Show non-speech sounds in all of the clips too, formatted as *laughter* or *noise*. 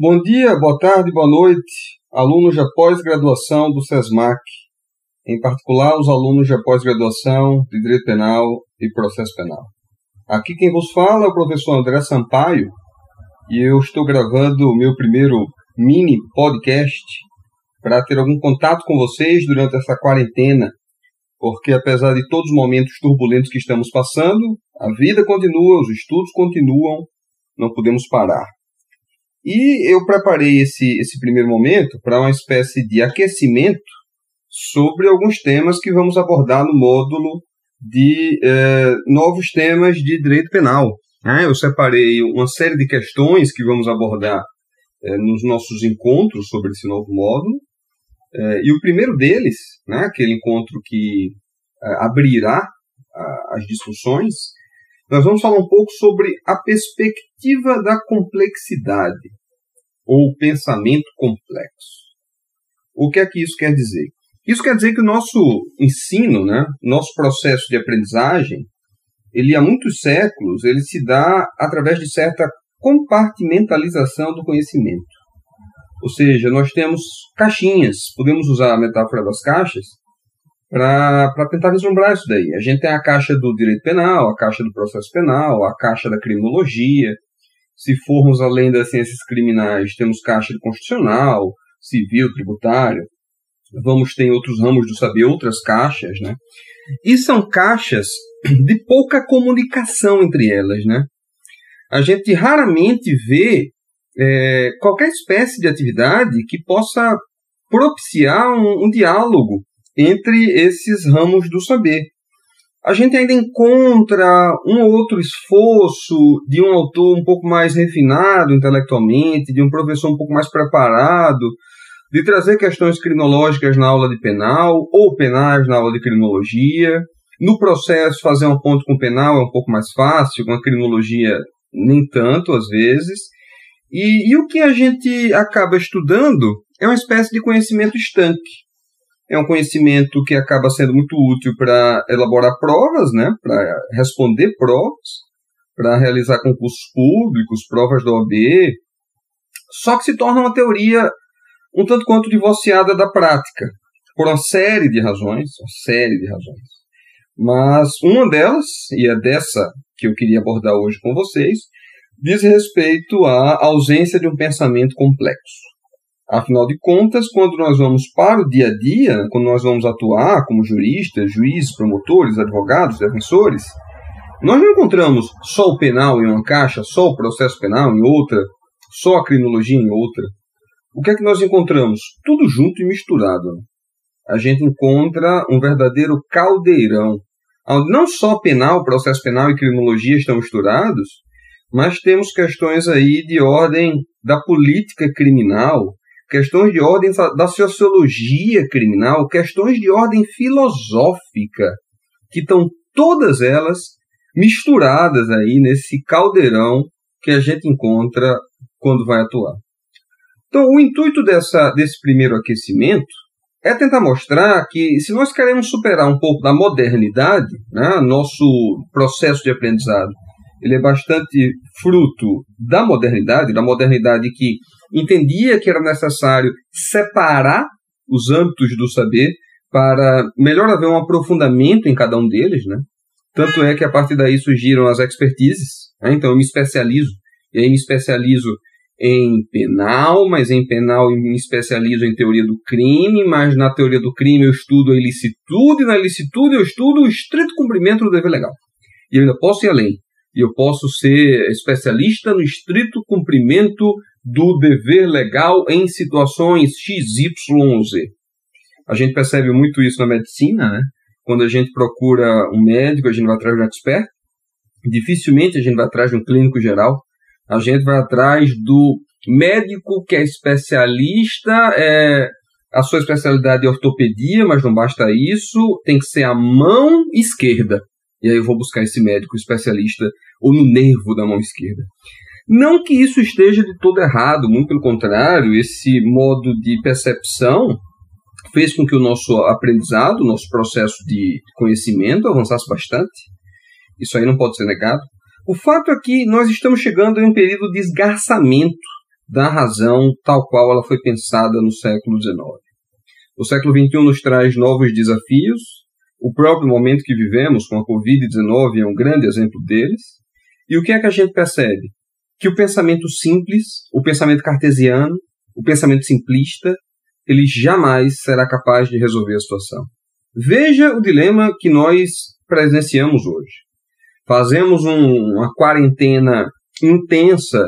Bom dia, boa tarde, boa noite, alunos de pós-graduação do SESMAC, em particular os alunos de pós-graduação de Direito Penal e Processo Penal. Aqui quem vos fala é o professor André Sampaio e eu estou gravando o meu primeiro mini podcast para ter algum contato com vocês durante essa quarentena, porque apesar de todos os momentos turbulentos que estamos passando, a vida continua, os estudos continuam, não podemos parar. E eu preparei esse, esse primeiro momento para uma espécie de aquecimento sobre alguns temas que vamos abordar no módulo de eh, novos temas de direito penal. Né? Eu separei uma série de questões que vamos abordar eh, nos nossos encontros sobre esse novo módulo. Eh, e o primeiro deles, né, aquele encontro que abrirá as discussões, nós vamos falar um pouco sobre a perspectiva da complexidade ou pensamento complexo. O que é que isso quer dizer? Isso quer dizer que o nosso ensino, né, nosso processo de aprendizagem, ele há muitos séculos, ele se dá através de certa compartimentalização do conhecimento. Ou seja, nós temos caixinhas, podemos usar a metáfora das caixas para tentar vislumbrar isso daí. A gente tem a caixa do direito penal, a caixa do processo penal, a caixa da criminologia, se formos além das ciências criminais, temos caixa de constitucional, civil, tributário. Vamos ter outros ramos do saber outras caixas, né? E são caixas de pouca comunicação entre elas, né? A gente raramente vê é, qualquer espécie de atividade que possa propiciar um, um diálogo entre esses ramos do saber a gente ainda encontra um ou outro esforço de um autor um pouco mais refinado intelectualmente, de um professor um pouco mais preparado, de trazer questões crinológicas na aula de penal ou penais na aula de criminologia. No processo, fazer um ponto com penal é um pouco mais fácil, com a criminologia nem tanto às vezes. E, e o que a gente acaba estudando é uma espécie de conhecimento estanque é um conhecimento que acaba sendo muito útil para elaborar provas, né, para responder provas, para realizar concursos públicos, provas da OAB, só que se torna uma teoria um tanto quanto divorciada da prática, por uma série de razões, uma série de razões. Mas uma delas, e é dessa que eu queria abordar hoje com vocês, diz respeito à ausência de um pensamento complexo. Afinal de contas, quando nós vamos para o dia a dia, quando nós vamos atuar como juristas, juízes, promotores, advogados, defensores, nós não encontramos só o penal em uma caixa, só o processo penal em outra, só a criminologia em outra. O que é que nós encontramos? Tudo junto e misturado. A gente encontra um verdadeiro caldeirão, onde não só penal, processo penal e criminologia estão misturados, mas temos questões aí de ordem da política criminal, questões de ordem da sociologia criminal, questões de ordem filosófica, que estão todas elas misturadas aí nesse caldeirão que a gente encontra quando vai atuar. Então, o intuito dessa, desse primeiro aquecimento é tentar mostrar que se nós queremos superar um pouco da modernidade, né, nosso processo de aprendizado, ele é bastante fruto da modernidade, da modernidade que entendia que era necessário separar os âmbitos do saber para melhor haver um aprofundamento em cada um deles, né? Tanto é que a partir daí surgiram as expertises, né? então eu me especializo, e aí me especializo em penal, mas em penal eu me especializo em teoria do crime, mas na teoria do crime eu estudo a ilicitude, e na ilicitude eu estudo o estrito cumprimento do dever legal. E eu ainda posso ir além. E eu posso ser especialista no estrito cumprimento do dever legal em situações XYZ. A gente percebe muito isso na medicina, né? Quando a gente procura um médico, a gente vai atrás de um expert. Dificilmente a gente vai atrás de um clínico geral. A gente vai atrás do médico que é especialista, é, a sua especialidade é ortopedia, mas não basta isso, tem que ser a mão esquerda. E aí eu vou buscar esse médico especialista ou no nervo da mão esquerda. Não que isso esteja de todo errado, muito pelo contrário, esse modo de percepção fez com que o nosso aprendizado, o nosso processo de conhecimento avançasse bastante. Isso aí não pode ser negado. O fato é que nós estamos chegando em um período de esgarçamento da razão tal qual ela foi pensada no século XIX. O século XXI nos traz novos desafios. O próprio momento que vivemos com a Covid-19 é um grande exemplo deles. E o que é que a gente percebe? Que o pensamento simples, o pensamento cartesiano, o pensamento simplista, ele jamais será capaz de resolver a situação. Veja o dilema que nós presenciamos hoje. Fazemos um, uma quarentena intensa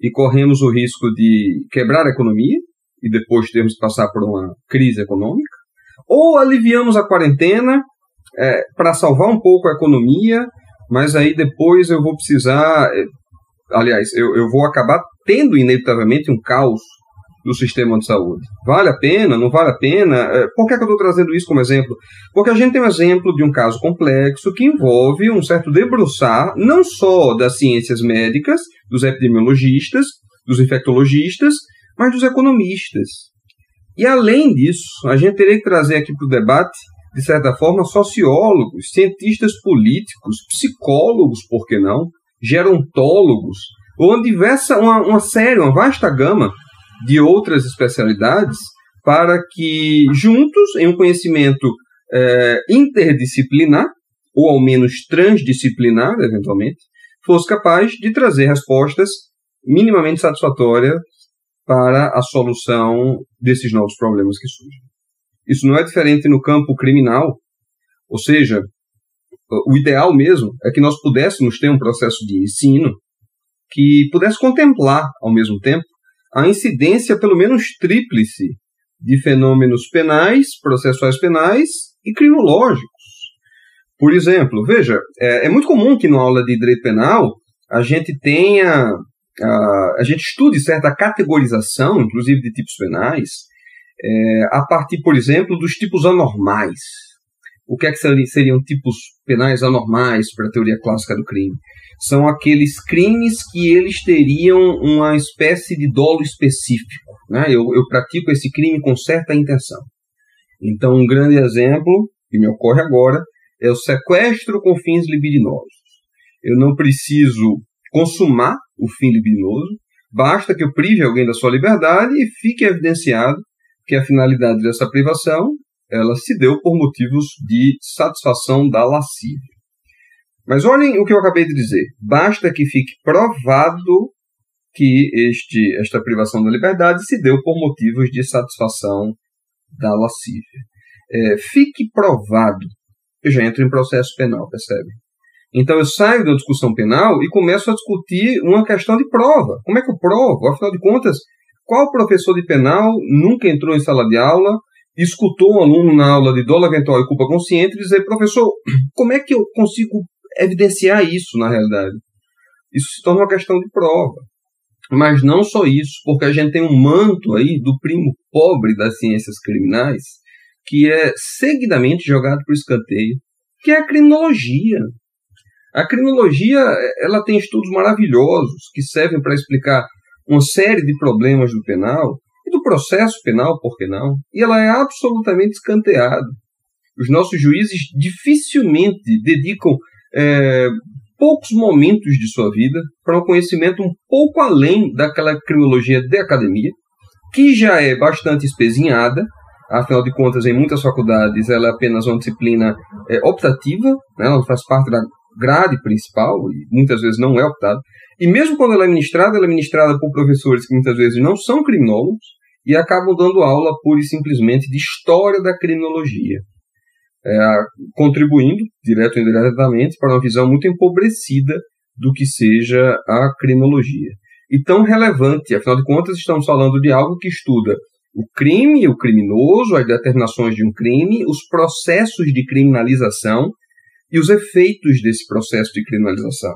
e corremos o risco de quebrar a economia e depois termos que passar por uma crise econômica, ou aliviamos a quarentena é, para salvar um pouco a economia, mas aí depois eu vou precisar. É, aliás, eu, eu vou acabar tendo inevitavelmente um caos do sistema de saúde. Vale a pena? Não vale a pena? É, por que, é que eu estou trazendo isso como exemplo? Porque a gente tem um exemplo de um caso complexo que envolve um certo debruçar, não só das ciências médicas, dos epidemiologistas, dos infectologistas, mas dos economistas. E além disso, a gente teria que trazer aqui para o debate, de certa forma, sociólogos, cientistas políticos, psicólogos, por que não? Gerontólogos, ou uma diversa, uma, uma série, uma vasta gama de outras especialidades para que, juntos, em um conhecimento é, interdisciplinar, ou ao menos transdisciplinar, eventualmente, fosse capaz de trazer respostas minimamente satisfatórias para a solução desses novos problemas que surgem. Isso não é diferente no campo criminal, ou seja, o ideal mesmo é que nós pudéssemos ter um processo de ensino que pudesse contemplar, ao mesmo tempo, a incidência pelo menos tríplice de fenômenos penais, processuais penais e criminológicos. Por exemplo, veja, é, é muito comum que na aula de direito penal a gente tenha, a, a gente estude certa categorização, inclusive de tipos penais, é, a partir, por exemplo, dos tipos anormais. O que é que seriam tipos penais anormais para a teoria clássica do crime? são aqueles crimes que eles teriam uma espécie de dolo específico. Né? Eu, eu pratico esse crime com certa intenção. Então, um grande exemplo que me ocorre agora é o sequestro com fins libidinosos. Eu não preciso consumar o fim libidinoso, basta que eu prive alguém da sua liberdade e fique evidenciado que a finalidade dessa privação ela se deu por motivos de satisfação da lascívia. Mas olhem o que eu acabei de dizer. Basta que fique provado que este, esta privação da liberdade se deu por motivos de satisfação da lascívia. É, fique provado. Eu já entro em processo penal, percebe? Então eu saio da discussão penal e começo a discutir uma questão de prova. Como é que eu provo? Afinal de contas, qual professor de penal nunca entrou em sala de aula, escutou um aluno na aula de dolo eventual e culpa consciente e dizer, professor, *clears throat* como é que eu consigo evidenciar isso na realidade. Isso se torna uma questão de prova. Mas não só isso, porque a gente tem um manto aí do primo pobre das ciências criminais que é seguidamente jogado para o escanteio, que é a criminologia. A criminologia ela tem estudos maravilhosos que servem para explicar uma série de problemas do penal e do processo penal, por que não? E ela é absolutamente escanteada. Os nossos juízes dificilmente dedicam é, poucos momentos de sua vida para um conhecimento um pouco além daquela criminologia de academia, que já é bastante espezinhada, afinal de contas, em muitas faculdades ela é apenas uma disciplina é, optativa, né, ela faz parte da grade principal e muitas vezes não é optada. E mesmo quando ela é ministrada, ela é ministrada por professores que muitas vezes não são criminólogos e acabam dando aula pura e simplesmente de história da criminologia é, contribuindo, direto ou indiretamente, para uma visão muito empobrecida do que seja a criminologia. E tão relevante, afinal de contas, estamos falando de algo que estuda o crime, o criminoso, as determinações de um crime, os processos de criminalização e os efeitos desse processo de criminalização.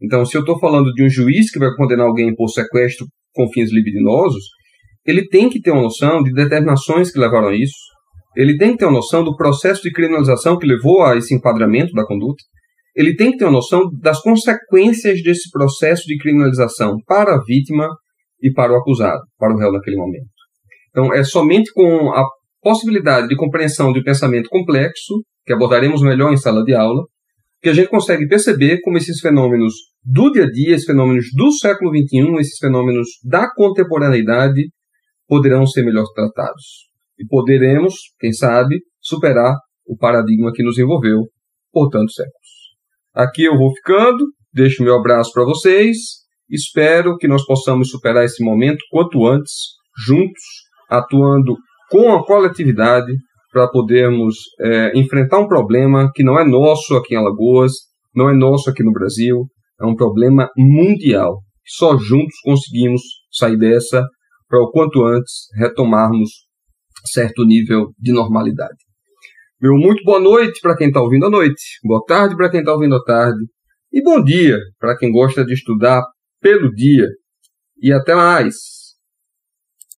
Então, se eu estou falando de um juiz que vai condenar alguém por sequestro com fins libidinosos, ele tem que ter uma noção de determinações que levaram a isso, ele tem que ter uma noção do processo de criminalização que levou a esse enquadramento da conduta. Ele tem que ter uma noção das consequências desse processo de criminalização para a vítima e para o acusado, para o réu naquele momento. Então, é somente com a possibilidade de compreensão de um pensamento complexo, que abordaremos melhor em sala de aula, que a gente consegue perceber como esses fenômenos do dia a dia, esses fenômenos do século XXI, esses fenômenos da contemporaneidade poderão ser melhor tratados. E poderemos, quem sabe, superar o paradigma que nos envolveu por tantos séculos. Aqui eu vou ficando, deixo meu abraço para vocês, espero que nós possamos superar esse momento quanto antes, juntos, atuando com a coletividade para podermos é, enfrentar um problema que não é nosso aqui em Alagoas, não é nosso aqui no Brasil, é um problema mundial. Só juntos conseguimos sair dessa para o quanto antes retomarmos certo nível de normalidade. Meu muito boa noite para quem está ouvindo à noite, boa tarde para quem está ouvindo à tarde, e bom dia para quem gosta de estudar pelo dia. E até mais!